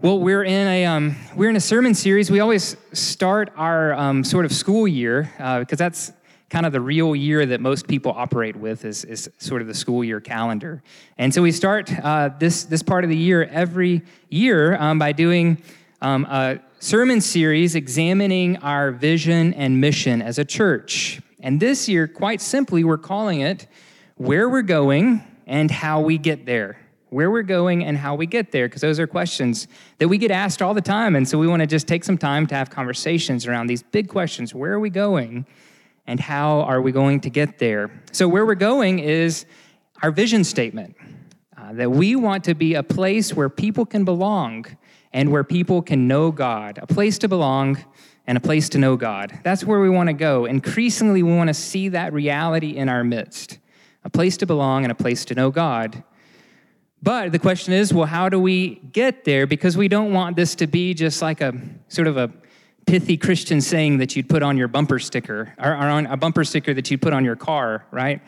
Well, we're in a um, we're in a sermon series. We always start our um, sort of school year uh, because that's kind of the real year that most people operate with is, is sort of the school year calendar. And so we start uh, this this part of the year every year um, by doing um, a sermon series examining our vision and mission as a church. And this year, quite simply, we're calling it "Where We're Going and How We Get There." Where we're going and how we get there, because those are questions that we get asked all the time. And so we want to just take some time to have conversations around these big questions where are we going and how are we going to get there? So, where we're going is our vision statement uh, that we want to be a place where people can belong and where people can know God, a place to belong and a place to know God. That's where we want to go. Increasingly, we want to see that reality in our midst a place to belong and a place to know God. But the question is, well, how do we get there? Because we don't want this to be just like a sort of a pithy Christian saying that you'd put on your bumper sticker, or, on a bumper sticker that you'd put on your car, right?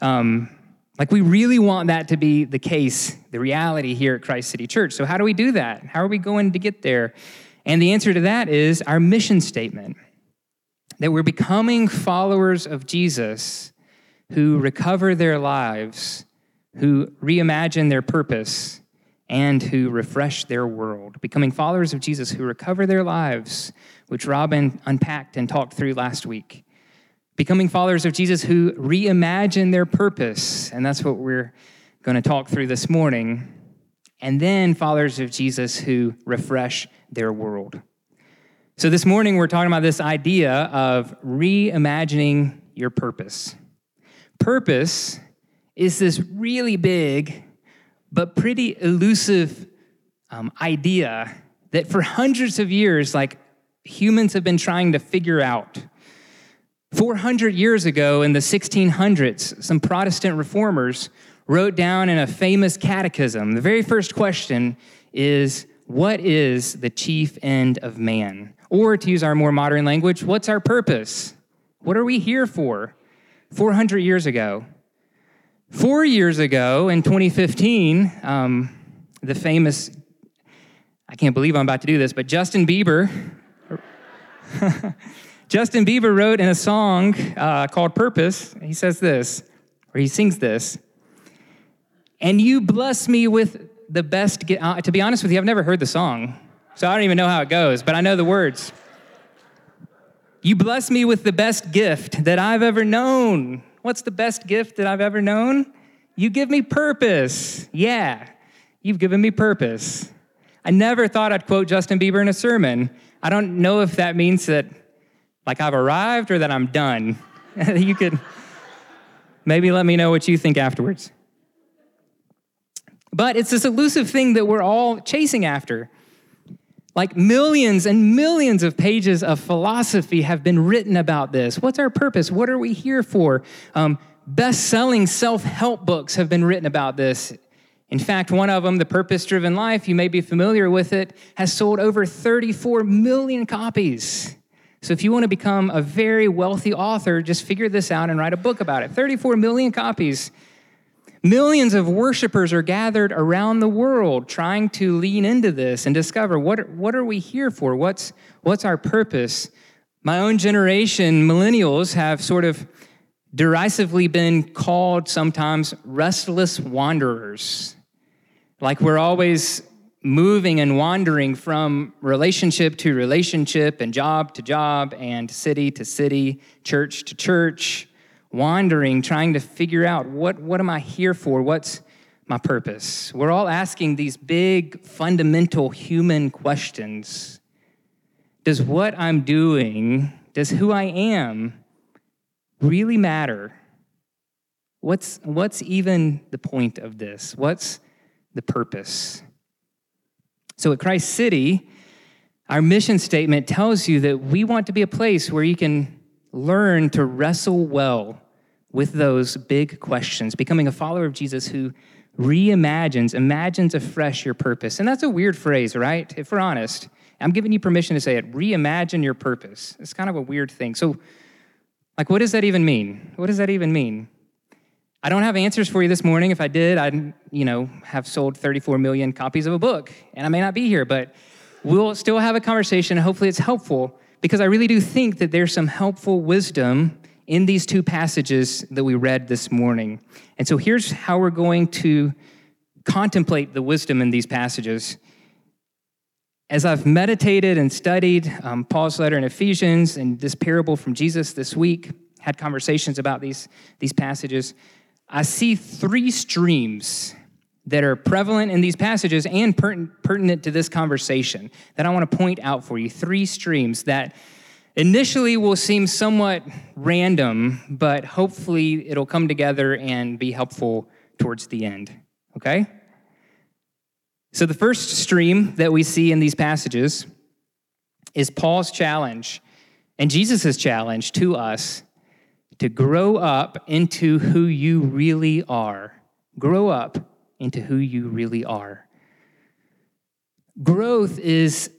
Um, like we really want that to be the case, the reality here at Christ City Church. So, how do we do that? How are we going to get there? And the answer to that is our mission statement that we're becoming followers of Jesus who recover their lives who reimagine their purpose and who refresh their world, becoming followers of Jesus who recover their lives, which Robin unpacked and talked through last week. Becoming followers of Jesus who reimagine their purpose, and that's what we're going to talk through this morning. And then followers of Jesus who refresh their world. So this morning we're talking about this idea of reimagining your purpose. Purpose is this really big but pretty elusive um, idea that for hundreds of years, like humans have been trying to figure out. 400 years ago in the 1600s, some Protestant reformers wrote down in a famous catechism the very first question is, What is the chief end of man? Or to use our more modern language, what's our purpose? What are we here for? 400 years ago. Four years ago, in 2015, um, the famous, I can't believe I'm about to do this, but Justin Bieber, Justin Bieber wrote in a song uh, called Purpose, he says this, or he sings this, and you bless me with the best, uh, to be honest with you, I've never heard the song, so I don't even know how it goes, but I know the words. You bless me with the best gift that I've ever known. What's the best gift that I've ever known? You give me purpose. Yeah, you've given me purpose. I never thought I'd quote Justin Bieber in a sermon. I don't know if that means that, like, I've arrived or that I'm done. you could maybe let me know what you think afterwards. But it's this elusive thing that we're all chasing after. Like millions and millions of pages of philosophy have been written about this. What's our purpose? What are we here for? Um, Best selling self help books have been written about this. In fact, one of them, The Purpose Driven Life, you may be familiar with it, has sold over 34 million copies. So if you want to become a very wealthy author, just figure this out and write a book about it. 34 million copies. Millions of worshipers are gathered around the world trying to lean into this and discover what, what are we here for? What's, what's our purpose? My own generation, millennials, have sort of derisively been called sometimes restless wanderers. Like we're always moving and wandering from relationship to relationship and job to job and city to city, church to church wandering, trying to figure out what, what am I here for? What's my purpose? We're all asking these big, fundamental human questions. Does what I'm doing, does who I am really matter? What's, what's even the point of this? What's the purpose? So at Christ City, our mission statement tells you that we want to be a place where you can learn to wrestle well with those big questions, becoming a follower of Jesus who reimagines, imagines afresh your purpose. And that's a weird phrase, right? If we're honest. I'm giving you permission to say it reimagine your purpose. It's kind of a weird thing. So, like, what does that even mean? What does that even mean? I don't have answers for you this morning. If I did, I'd, you know, have sold 34 million copies of a book, and I may not be here, but we'll still have a conversation. Hopefully, it's helpful because I really do think that there's some helpful wisdom in these two passages that we read this morning. And so here's how we're going to contemplate the wisdom in these passages. As I've meditated and studied um, Paul's letter in Ephesians and this parable from Jesus this week, had conversations about these, these passages, I see three streams that are prevalent in these passages and pertinent to this conversation that I want to point out for you. Three streams that initially will seem somewhat random, but hopefully it'll come together and be helpful towards the end. Okay? So, the first stream that we see in these passages is Paul's challenge and Jesus' challenge to us to grow up into who you really are. Grow up into who you really are. Growth is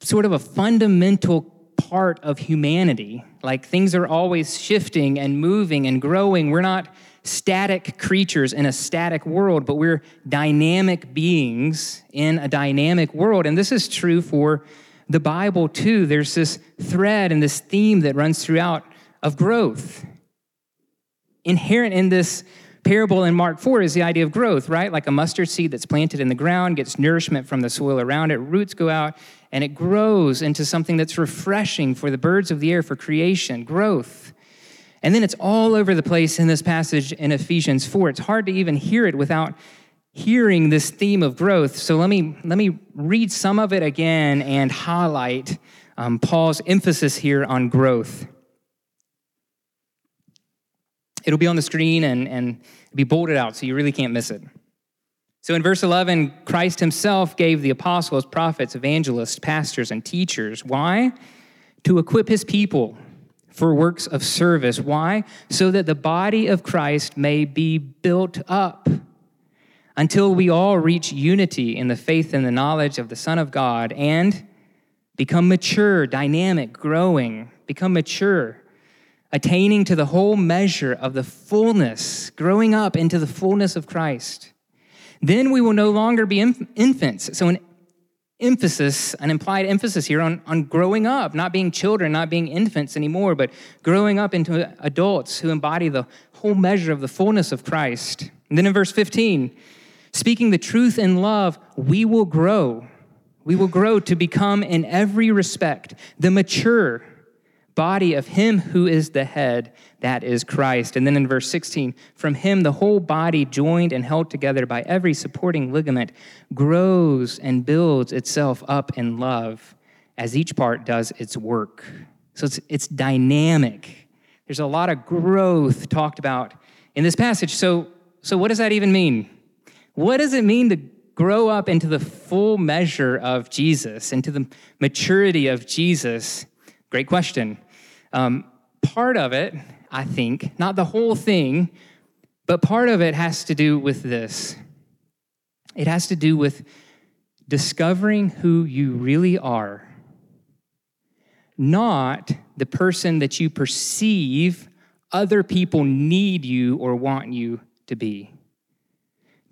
sort of a fundamental part of humanity. Like things are always shifting and moving and growing. We're not static creatures in a static world, but we're dynamic beings in a dynamic world. And this is true for the Bible too. There's this thread and this theme that runs throughout of growth. Inherent in this parable in Mark 4 is the idea of growth, right? Like a mustard seed that's planted in the ground, gets nourishment from the soil around it, roots go out, and it grows into something that's refreshing for the birds of the air, for creation, growth. And then it's all over the place in this passage in Ephesians 4. It's hard to even hear it without hearing this theme of growth. So let me, let me read some of it again and highlight um, Paul's emphasis here on growth. It'll be on the screen and, and be bolded out, so you really can't miss it. So in verse 11, Christ himself gave the apostles, prophets, evangelists, pastors, and teachers. Why? To equip his people for works of service. Why? So that the body of Christ may be built up until we all reach unity in the faith and the knowledge of the Son of God and become mature, dynamic, growing, become mature attaining to the whole measure of the fullness, growing up into the fullness of Christ. Then we will no longer be infants. So, an emphasis, an implied emphasis here on, on growing up, not being children, not being infants anymore, but growing up into adults who embody the whole measure of the fullness of Christ. And then in verse 15, speaking the truth in love, we will grow. We will grow to become, in every respect, the mature body of him who is the head, that is Christ. And then in verse 16, from him the whole body, joined and held together by every supporting ligament, grows and builds itself up in love as each part does its work. So it's, it's dynamic. There's a lot of growth talked about in this passage. So, so what does that even mean? What does it mean to grow up into the full measure of Jesus, into the maturity of Jesus? Great question. Um, part of it, I think, not the whole thing, but part of it has to do with this. It has to do with discovering who you really are, not the person that you perceive other people need you or want you to be.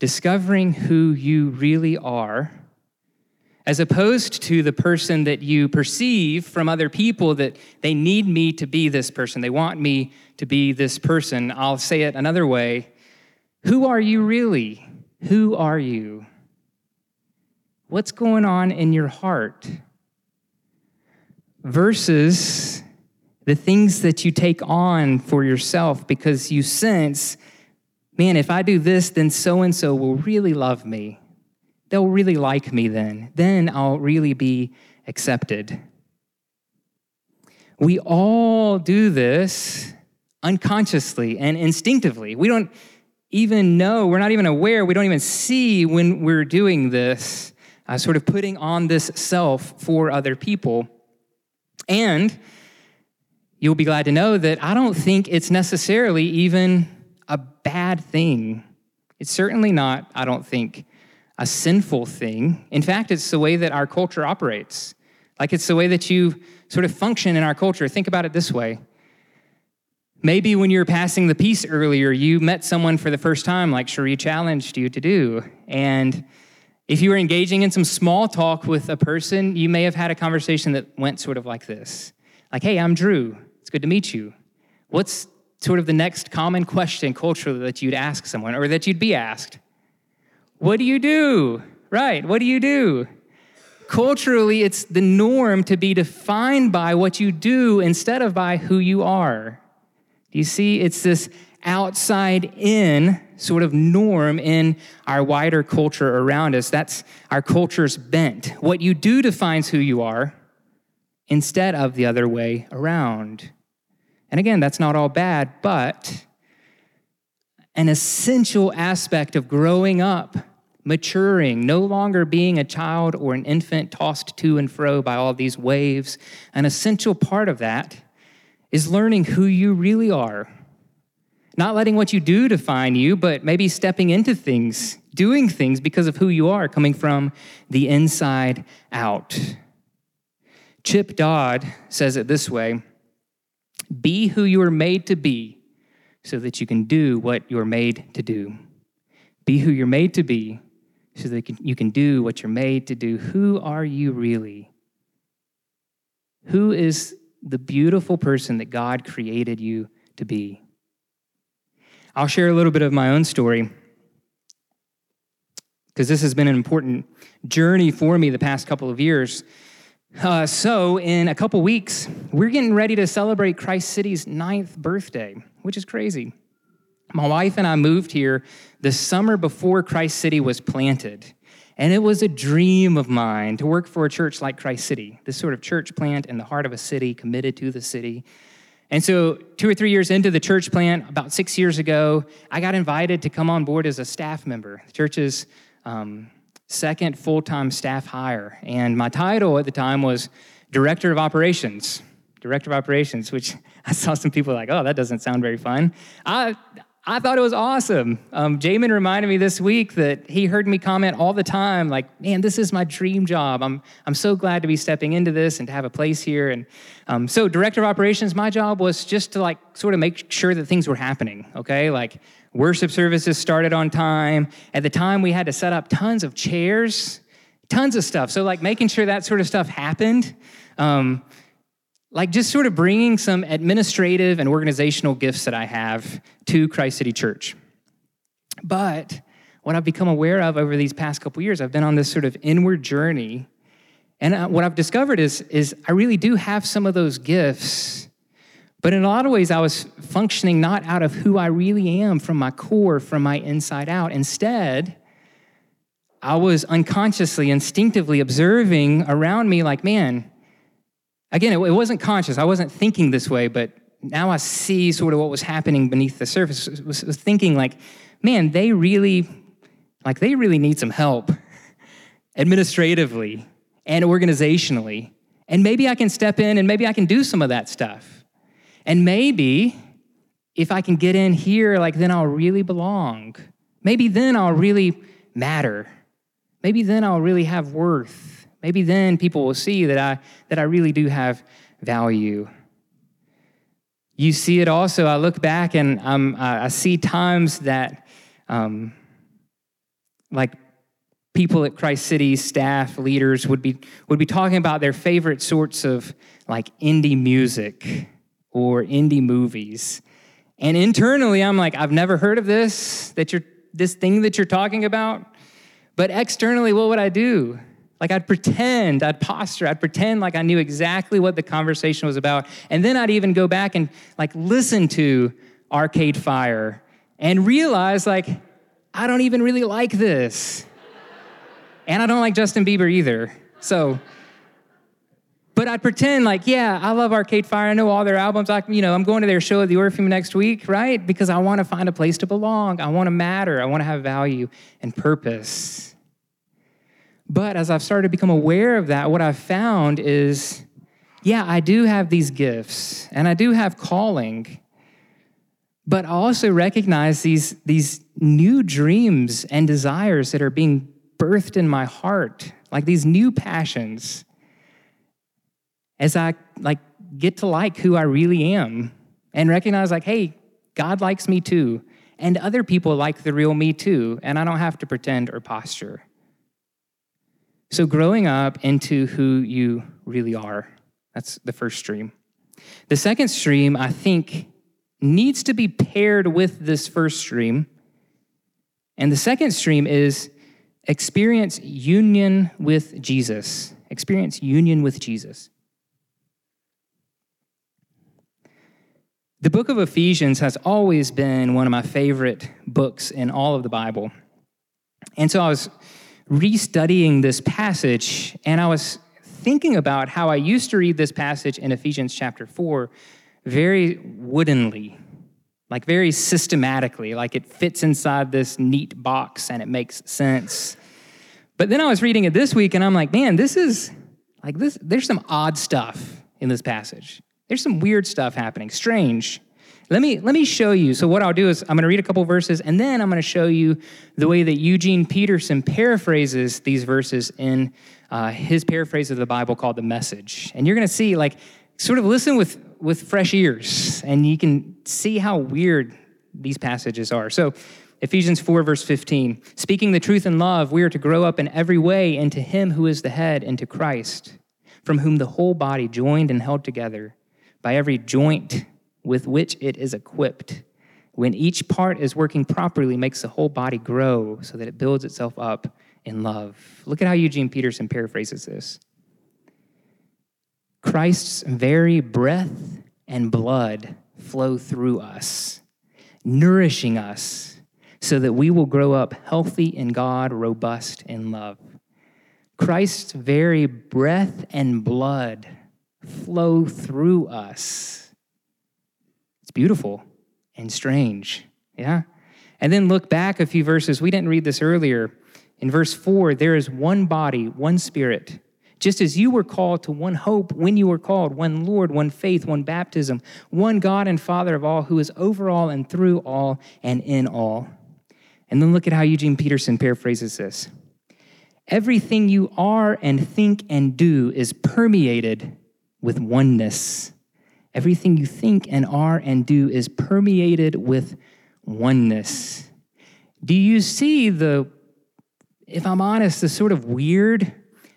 Discovering who you really are as opposed to the person that you perceive from other people that they need me to be this person. They want me to be this person. I'll say it another way Who are you really? Who are you? What's going on in your heart? Versus the things that you take on for yourself because you sense, man, if I do this, then so and so will really love me they'll really like me then. Then I'll really be accepted. We all do this unconsciously and instinctively. We don't even know, we're not even aware, we don't even see when we're doing this, uh, sort of putting on this self for other people. And you'll be glad to know that I don't think it's necessarily even a bad thing. It's certainly not, I don't think, a sinful thing. In fact, it's the way that our culture operates. Like it's the way that you sort of function in our culture. Think about it this way Maybe when you were passing the peace earlier, you met someone for the first time, like Cherie challenged you to do. And if you were engaging in some small talk with a person, you may have had a conversation that went sort of like this like, hey, I'm Drew. It's good to meet you. What's sort of the next common question culturally that you'd ask someone or that you'd be asked? What do you do? Right, what do you do? Culturally, it's the norm to be defined by what you do instead of by who you are. Do you see? It's this outside in sort of norm in our wider culture around us. That's our culture's bent. What you do defines who you are instead of the other way around. And again, that's not all bad, but an essential aspect of growing up, maturing, no longer being a child or an infant tossed to and fro by all these waves, an essential part of that is learning who you really are. Not letting what you do define you, but maybe stepping into things, doing things because of who you are, coming from the inside out. Chip Dodd says it this way Be who you are made to be so that you can do what you're made to do. Be who you're made to be so that you can do what you're made to do. Who are you really? Who is the beautiful person that God created you to be? I'll share a little bit of my own story because this has been an important journey for me the past couple of years. Uh, so, in a couple weeks, we're getting ready to celebrate Christ City's ninth birthday, which is crazy. My wife and I moved here the summer before Christ City was planted. And it was a dream of mine to work for a church like Christ City, this sort of church plant in the heart of a city, committed to the city. And so, two or three years into the church plant, about six years ago, I got invited to come on board as a staff member. The church's um, second full time staff hire. And my title at the time was Director of Operations. Director of Operations, which I saw some people like, oh, that doesn't sound very fun. I, I thought it was awesome. Um, Jamin reminded me this week that he heard me comment all the time, like, man, this is my dream job. I'm, I'm so glad to be stepping into this and to have a place here. And um, so, director of operations, my job was just to like sort of make sure that things were happening, okay? Like, worship services started on time. At the time, we had to set up tons of chairs, tons of stuff. So, like, making sure that sort of stuff happened. Um, like just sort of bringing some administrative and organizational gifts that I have to Christ City Church. But what I've become aware of over these past couple years, I've been on this sort of inward journey. And uh, what I've discovered is, is I really do have some of those gifts. But in a lot of ways, I was functioning not out of who I really am from my core, from my inside out. Instead, I was unconsciously, instinctively observing around me, like, man, Again, it, wasn't conscious. I wasn't thinking this way, but now I see sort of what was happening beneath the surface. I was, was thinking like, man, they really, like, they really need some help administratively and organizationally. And maybe I can step in and maybe I can do some of that stuff. And maybe if I can get in here, like, then I'll really belong. Maybe then I'll really matter. Maybe then I'll really have worth. Maybe then people will see that I, that I really do have value. You see it also. I look back and um, I see times that, um, like, people at Christ City, staff, leaders would be, would be talking about their favorite sorts of like indie music or indie movies. And internally, I'm like, I've never heard of this, that you're, this thing that you're talking about. But externally, what would I do? Like I'd pretend, I'd posture, I'd pretend like I knew exactly what the conversation was about. And then I'd even go back and like listen to Arcade Fire and realize like, I don't even really like this. and I don't like Justin Bieber either. So, but I'd pretend like, yeah, I love Arcade Fire. I know all their albums. I, you know, I'm going to their show at the Orpheum next week, right? Because I want to find a place to belong. I want to matter. I want to have value and purpose. But as I've started to become aware of that, what I've found is yeah, I do have these gifts and I do have calling, but I also recognize these, these new dreams and desires that are being birthed in my heart, like these new passions. As I like get to like who I really am and recognize, like, hey, God likes me too, and other people like the real me too, and I don't have to pretend or posture. So, growing up into who you really are, that's the first stream. The second stream, I think, needs to be paired with this first stream. And the second stream is experience union with Jesus. Experience union with Jesus. The book of Ephesians has always been one of my favorite books in all of the Bible. And so I was restudying this passage and I was thinking about how I used to read this passage in Ephesians chapter 4 very woodenly, like very systematically, like it fits inside this neat box and it makes sense. But then I was reading it this week and I'm like, man, this is like this, there's some odd stuff in this passage. There's some weird stuff happening, strange. Let me, let me show you. So, what I'll do is I'm going to read a couple verses, and then I'm going to show you the way that Eugene Peterson paraphrases these verses in uh, his paraphrase of the Bible called The Message. And you're going to see, like, sort of listen with, with fresh ears, and you can see how weird these passages are. So, Ephesians 4, verse 15 Speaking the truth in love, we are to grow up in every way into Him who is the head, into Christ, from whom the whole body, joined and held together by every joint with which it is equipped, when each part is working properly, makes the whole body grow so that it builds itself up in love. Look at how Eugene Peterson paraphrases this Christ's very breath and blood flow through us, nourishing us so that we will grow up healthy in God, robust in love. Christ's very breath and blood flow through us. Beautiful and strange. Yeah? And then look back a few verses. We didn't read this earlier. In verse 4, there is one body, one spirit. Just as you were called to one hope when you were called, one Lord, one faith, one baptism, one God and Father of all, who is over all and through all and in all. And then look at how Eugene Peterson paraphrases this Everything you are and think and do is permeated with oneness. Everything you think and are and do is permeated with oneness. Do you see the, if I'm honest, the sort of weird,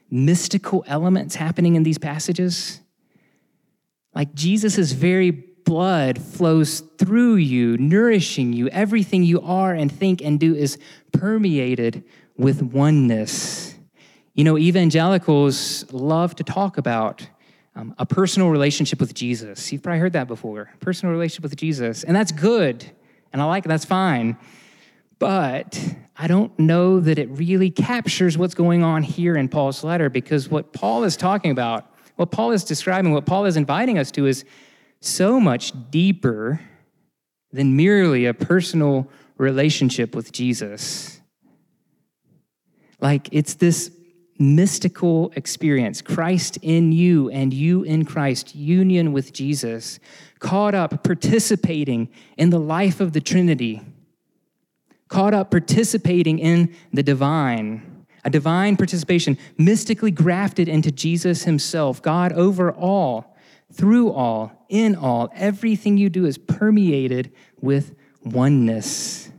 mystical elements happening in these passages? Like Jesus' very blood flows through you, nourishing you. Everything you are and think and do is permeated with oneness. You know, evangelicals love to talk about um, a personal relationship with Jesus. You've probably heard that before. Personal relationship with Jesus. And that's good. And I like it, that's fine. But I don't know that it really captures what's going on here in Paul's letter because what Paul is talking about, what Paul is describing, what Paul is inviting us to is so much deeper than merely a personal relationship with Jesus. Like it's this mystical experience Christ in you and you in Christ, union with Jesus, caught up participating in the life of the Trinity, caught up participating in the divine, a divine participation mystically grafted into Jesus himself, God over all, through all, in all. Everything you do is permeated with oneness.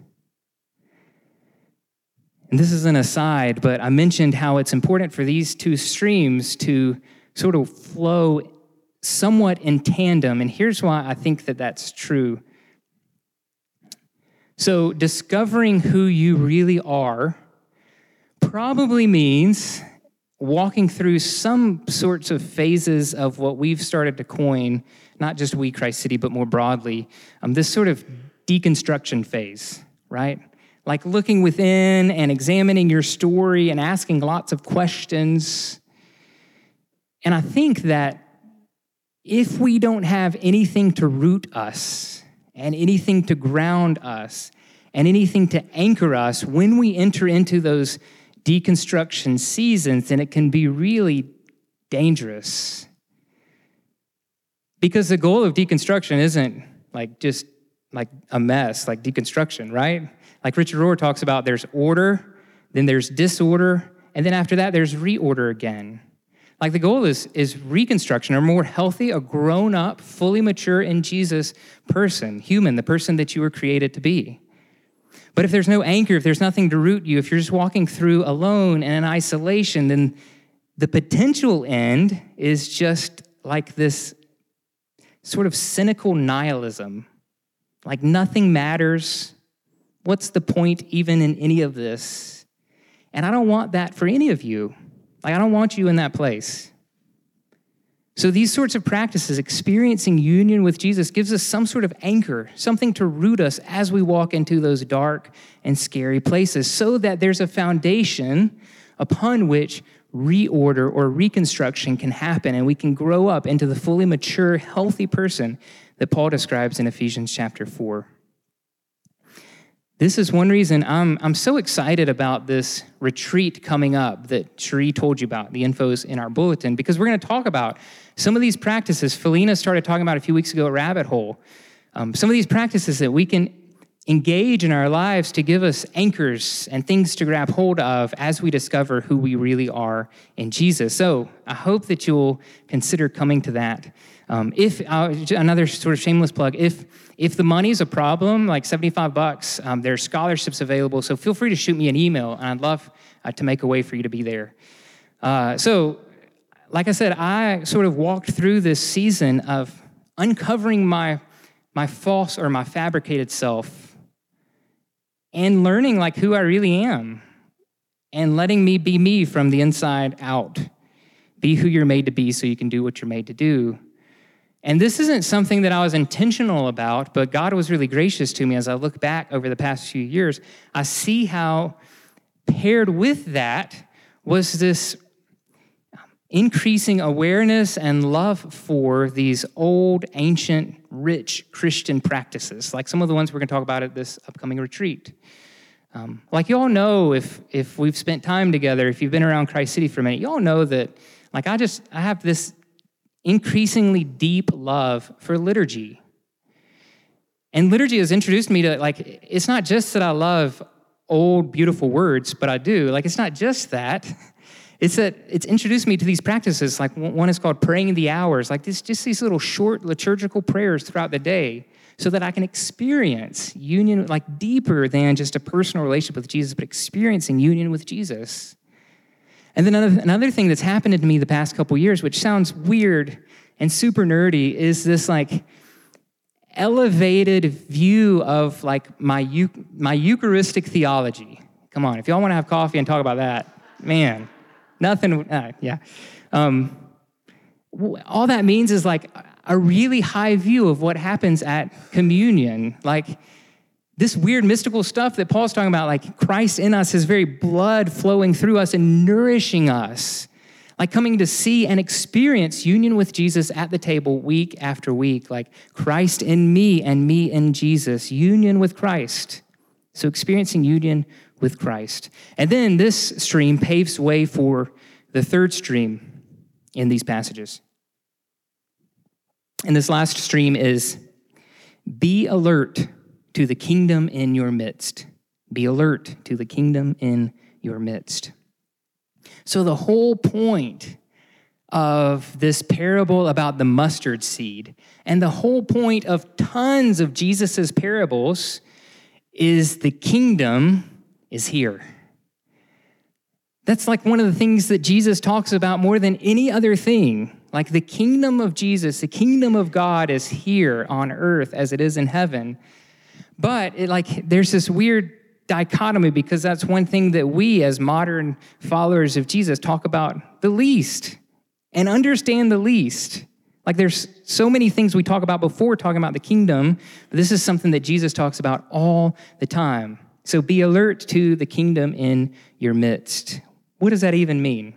And this is an aside, but I mentioned how it's important for these two streams to sort of flow somewhat in tandem. And here's why I think that that's true. So, discovering who you really are probably means walking through some sorts of phases of what we've started to coin, not just we, Christ City, but more broadly, um, this sort of deconstruction phase, right? Like looking within and examining your story and asking lots of questions. And I think that if we don't have anything to root us and anything to ground us and anything to anchor us when we enter into those deconstruction seasons, then it can be really dangerous. Because the goal of deconstruction isn't like just like a mess, like deconstruction, right? Like Richard Rohr talks about, there's order, then there's disorder, and then after that, there's reorder again. Like the goal is, is reconstruction, a more healthy, a grown up, fully mature in Jesus person, human, the person that you were created to be. But if there's no anchor, if there's nothing to root you, if you're just walking through alone and in isolation, then the potential end is just like this sort of cynical nihilism. Like nothing matters. What's the point even in any of this? And I don't want that for any of you. Like, I don't want you in that place. So, these sorts of practices, experiencing union with Jesus, gives us some sort of anchor, something to root us as we walk into those dark and scary places, so that there's a foundation upon which reorder or reconstruction can happen and we can grow up into the fully mature, healthy person that Paul describes in Ephesians chapter 4. This is one reason I'm, I'm so excited about this retreat coming up that Cherie told you about. The info's in our bulletin because we're going to talk about some of these practices. Felina started talking about a few weeks ago at Rabbit Hole. Um, some of these practices that we can engage in our lives to give us anchors and things to grab hold of as we discover who we really are in Jesus. So I hope that you'll consider coming to that. Um, if uh, another sort of shameless plug, if if the money's a problem, like 75 bucks, um, there are scholarships available. So feel free to shoot me an email, and I'd love uh, to make a way for you to be there. Uh, so, like I said, I sort of walked through this season of uncovering my my false or my fabricated self and learning like who I really am and letting me be me from the inside out. Be who you're made to be so you can do what you're made to do. And this isn't something that I was intentional about, but God was really gracious to me as I look back over the past few years. I see how paired with that was this increasing awareness and love for these old, ancient, rich Christian practices, like some of the ones we're going to talk about at this upcoming retreat. Um, like you all know, if if we've spent time together, if you've been around Christ City for a minute, you all know that. Like I just, I have this increasingly deep love for liturgy. And liturgy has introduced me to, like, it's not just that I love old, beautiful words, but I do. Like, it's not just that. It's that it's introduced me to these practices. Like, one is called praying the hours, like, this, just these little short liturgical prayers throughout the day so that I can experience union, like, deeper than just a personal relationship with Jesus, but experiencing union with Jesus. And then another, another thing that's happened to me the past couple years, which sounds weird and super nerdy, is this like elevated view of like my, my Eucharistic theology. Come on, if y'all want to have coffee and talk about that, man, nothing, uh, yeah. Um, all that means is like a really high view of what happens at communion. Like, this weird mystical stuff that Paul's talking about, like Christ in us, his very blood flowing through us and nourishing us, like coming to see and experience union with Jesus at the table week after week, like Christ in me and me in Jesus, union with Christ. So experiencing union with Christ. And then this stream paves way for the third stream in these passages. And this last stream is be alert to the kingdom in your midst. Be alert to the kingdom in your midst. So, the whole point of this parable about the mustard seed and the whole point of tons of Jesus's parables is the kingdom is here. That's like one of the things that Jesus talks about more than any other thing. Like the kingdom of Jesus, the kingdom of God is here on earth as it is in heaven. But it, like there's this weird dichotomy because that's one thing that we as modern followers of Jesus talk about the least and understand the least. Like there's so many things we talk about before talking about the kingdom, but this is something that Jesus talks about all the time. So be alert to the kingdom in your midst. What does that even mean?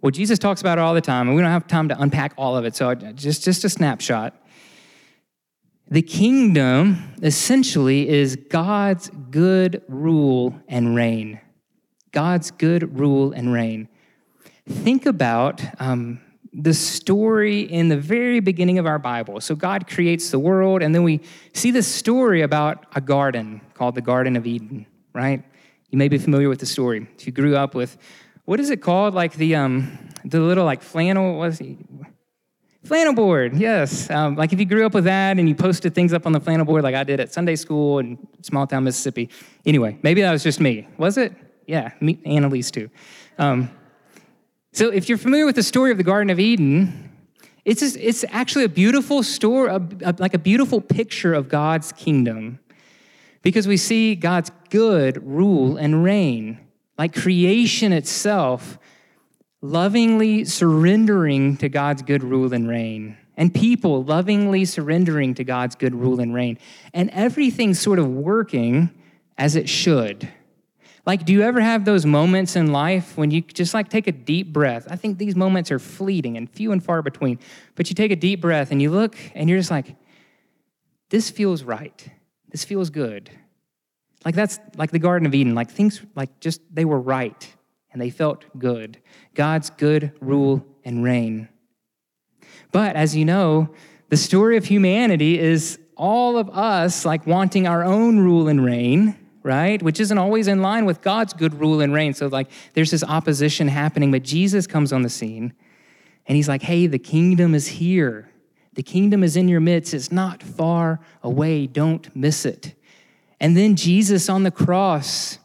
Well, Jesus talks about it all the time, and we don't have time to unpack all of it. So just, just a snapshot. The kingdom essentially is God's good rule and reign. God's good rule and reign. Think about um, the story in the very beginning of our Bible. So, God creates the world, and then we see this story about a garden called the Garden of Eden, right? You may be familiar with the story. If you grew up with what is it called? Like the um the little like flannel was? Flannel board, yes. Um, like if you grew up with that and you posted things up on the flannel board, like I did at Sunday school in small town Mississippi. Anyway, maybe that was just me. Was it? Yeah, me, Annalise too. Um, so if you're familiar with the story of the Garden of Eden, it's, just, it's actually a beautiful story, a, a, like a beautiful picture of God's kingdom because we see God's good rule and reign, like creation itself lovingly surrendering to God's good rule and reign, and people lovingly surrendering to God's good rule and reign, and everything sort of working as it should. Like, do you ever have those moments in life when you just like take a deep breath? I think these moments are fleeting and few and far between, but you take a deep breath and you look and you're just like, this feels right. This feels good. Like that's like the Garden of Eden, like things like just they were right and they felt good. God's good rule and reign. But as you know, the story of humanity is all of us like wanting our own rule and reign, right? Which isn't always in line with God's good rule and reign. So, like, there's this opposition happening, but Jesus comes on the scene and he's like, hey, the kingdom is here. The kingdom is in your midst. It's not far away. Don't miss it. And then Jesus on the cross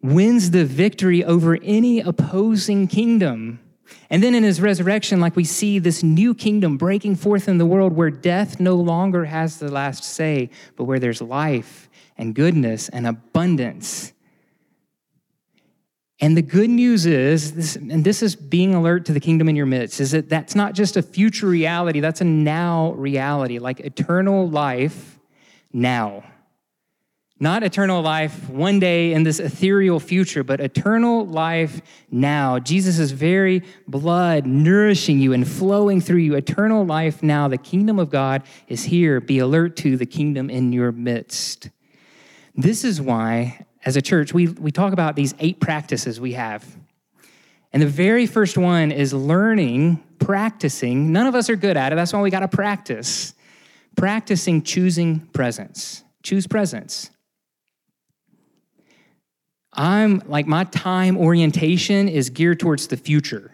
wins the victory over any opposing kingdom. And then in his resurrection, like we see this new kingdom breaking forth in the world where death no longer has the last say, but where there's life and goodness and abundance. And the good news is, this, and this is being alert to the kingdom in your midst, is that that's not just a future reality, that's a now reality, like eternal life now. Not eternal life one day in this ethereal future, but eternal life now. Jesus' very blood nourishing you and flowing through you. Eternal life now. The kingdom of God is here. Be alert to the kingdom in your midst. This is why, as a church, we, we talk about these eight practices we have. And the very first one is learning, practicing. None of us are good at it. That's why we got to practice. Practicing choosing presence. Choose presence. I'm like, my time orientation is geared towards the future.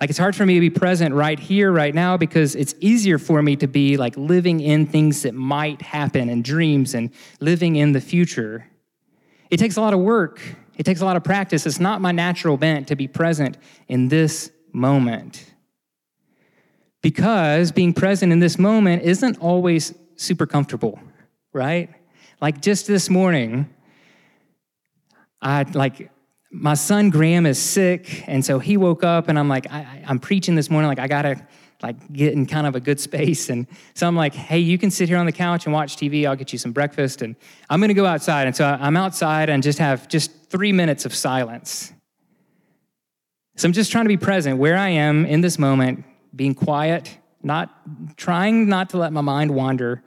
Like, it's hard for me to be present right here, right now, because it's easier for me to be like living in things that might happen and dreams and living in the future. It takes a lot of work, it takes a lot of practice. It's not my natural bent to be present in this moment. Because being present in this moment isn't always super comfortable, right? Like just this morning, I like my son Graham is sick, and so he woke up, and I'm like, I, am preaching this morning, like I gotta like get in kind of a good space, and so I'm like, hey, you can sit here on the couch and watch TV. I'll get you some breakfast, and I'm gonna go outside, and so I'm outside and just have just three minutes of silence. So I'm just trying to be present where I am in this moment, being quiet, not trying not to let my mind wander.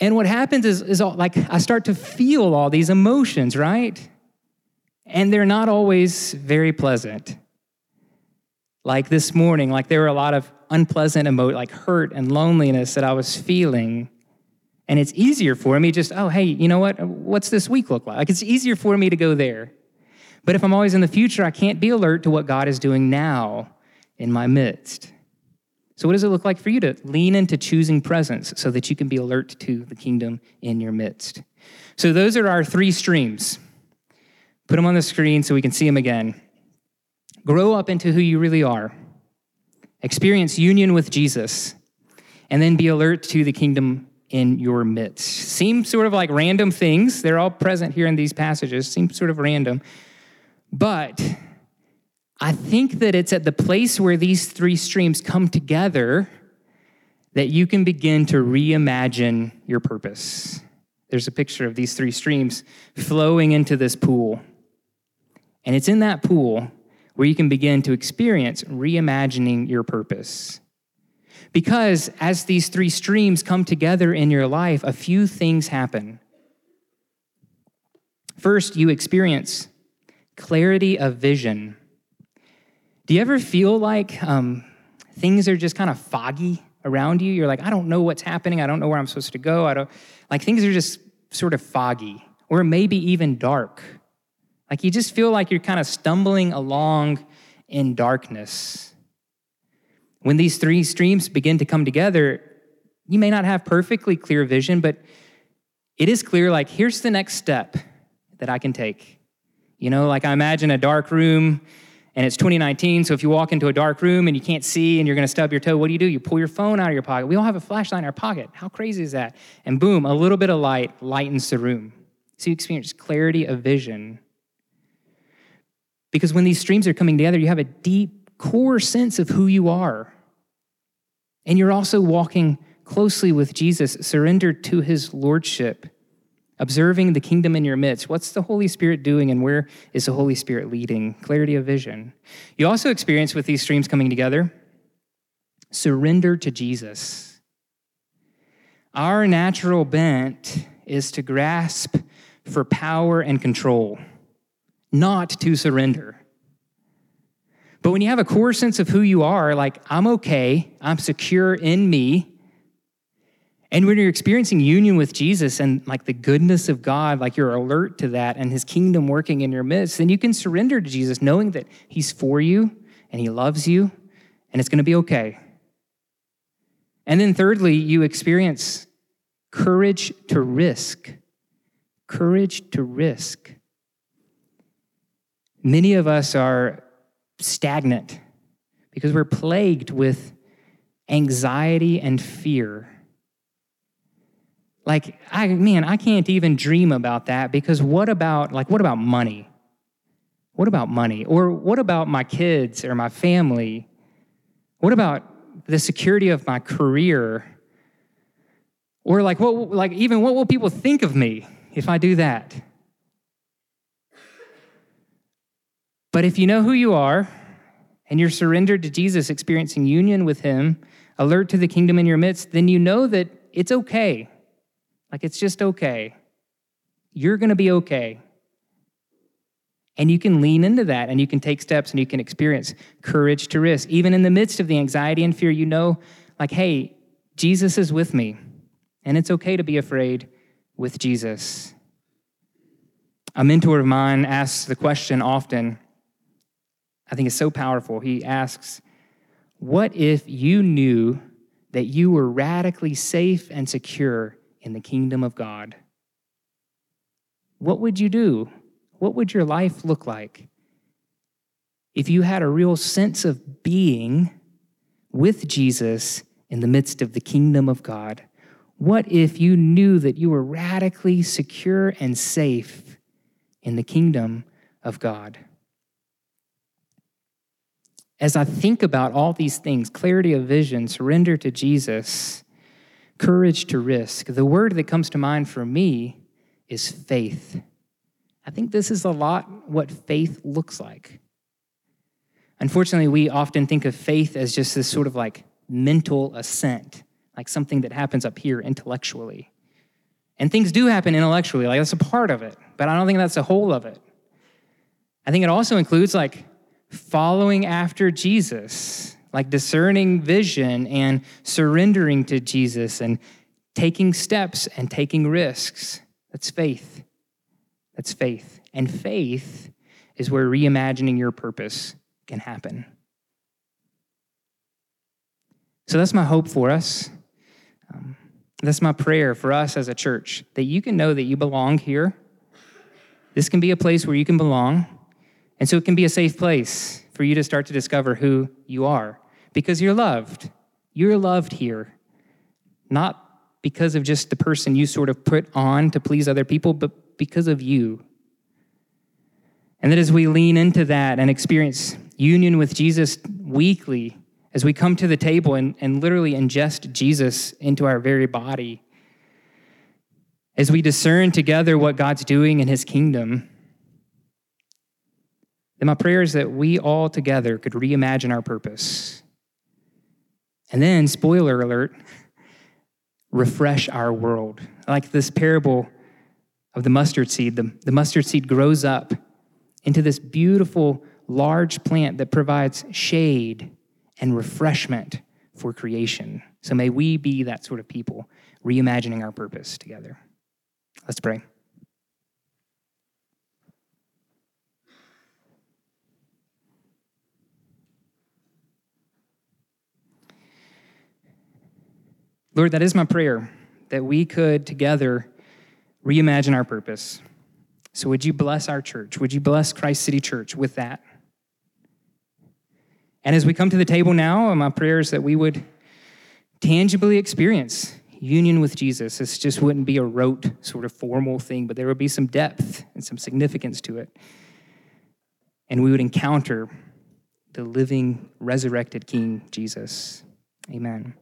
And what happens is, is all, like I start to feel all these emotions, right? And they're not always very pleasant. Like this morning, like there were a lot of unpleasant emotions, like hurt and loneliness that I was feeling. And it's easier for me just, oh, hey, you know what? What's this week look like? Like it's easier for me to go there. But if I'm always in the future, I can't be alert to what God is doing now in my midst. So, what does it look like for you to lean into choosing presence so that you can be alert to the kingdom in your midst? So, those are our three streams. Put them on the screen so we can see them again. Grow up into who you really are, experience union with Jesus, and then be alert to the kingdom in your midst. Seem sort of like random things. They're all present here in these passages, seem sort of random. But I think that it's at the place where these three streams come together that you can begin to reimagine your purpose. There's a picture of these three streams flowing into this pool. And it's in that pool where you can begin to experience reimagining your purpose. Because as these three streams come together in your life, a few things happen. First, you experience clarity of vision. Do you ever feel like um, things are just kind of foggy around you? You're like, I don't know what's happening. I don't know where I'm supposed to go. I don't like things are just sort of foggy, or maybe even dark. Like you just feel like you're kind of stumbling along in darkness. When these three streams begin to come together, you may not have perfectly clear vision, but it is clear like, here's the next step that I can take. You know, like I imagine a dark room and it's 2019, so if you walk into a dark room and you can't see and you're gonna stub your toe, what do you do? You pull your phone out of your pocket. We all have a flashlight in our pocket. How crazy is that? And boom, a little bit of light lightens the room. So you experience clarity of vision. Because when these streams are coming together, you have a deep core sense of who you are. And you're also walking closely with Jesus, surrendered to his lordship, observing the kingdom in your midst. What's the Holy Spirit doing and where is the Holy Spirit leading? Clarity of vision. You also experience with these streams coming together surrender to Jesus. Our natural bent is to grasp for power and control, not to surrender. But when you have a core sense of who you are, like, I'm okay, I'm secure in me, and when you're experiencing union with Jesus and like the goodness of God, like you're alert to that and his kingdom working in your midst, then you can surrender to Jesus knowing that he's for you and he loves you and it's going to be okay. And then thirdly, you experience courage to risk. Courage to risk. Many of us are stagnant because we're plagued with anxiety and fear like, I, man, I can't even dream about that because what about, like, what about money? What about money? Or what about my kids or my family? What about the security of my career? Or like, what, like, even what will people think of me if I do that? But if you know who you are and you're surrendered to Jesus, experiencing union with Him, alert to the kingdom in your midst, then you know that it's okay like it's just okay. You're going to be okay. And you can lean into that and you can take steps and you can experience courage to risk. Even in the midst of the anxiety and fear, you know, like, hey, Jesus is with me. And it's okay to be afraid with Jesus. A mentor of mine asks the question often, I think it's so powerful. He asks, What if you knew that you were radically safe and secure in the kingdom of God, what would you do? What would your life look like if you had a real sense of being with Jesus in the midst of the kingdom of God? What if you knew that you were radically secure and safe in the kingdom of God? As I think about all these things clarity of vision, surrender to Jesus, courage to risk. The word that comes to mind for me is faith. I think this is a lot what faith looks like. Unfortunately, we often think of faith as just this sort of like mental assent, like something that happens up here intellectually. And things do happen intellectually, like that's a part of it, but I don't think that's the whole of it. I think it also includes like following after Jesus, like discerning vision and surrendering to Jesus and taking steps and taking risks. That's faith. That's faith. And faith is where reimagining your purpose can happen. So that's my hope for us. Um, that's my prayer for us as a church that you can know that you belong here. This can be a place where you can belong. And so it can be a safe place for you to start to discover who you are because you're loved. You're loved here, not because of just the person you sort of put on to please other people, but because of you. And that as we lean into that and experience union with Jesus weekly, as we come to the table and, and literally ingest Jesus into our very body, as we discern together what God's doing in his kingdom, then my prayer is that we all together could reimagine our purpose and then, spoiler alert, refresh our world. Like this parable of the mustard seed, the, the mustard seed grows up into this beautiful, large plant that provides shade and refreshment for creation. So may we be that sort of people, reimagining our purpose together. Let's pray. Lord, that is my prayer that we could together reimagine our purpose. So, would you bless our church? Would you bless Christ City Church with that? And as we come to the table now, my prayer is that we would tangibly experience union with Jesus. This just wouldn't be a rote, sort of formal thing, but there would be some depth and some significance to it. And we would encounter the living, resurrected King Jesus. Amen.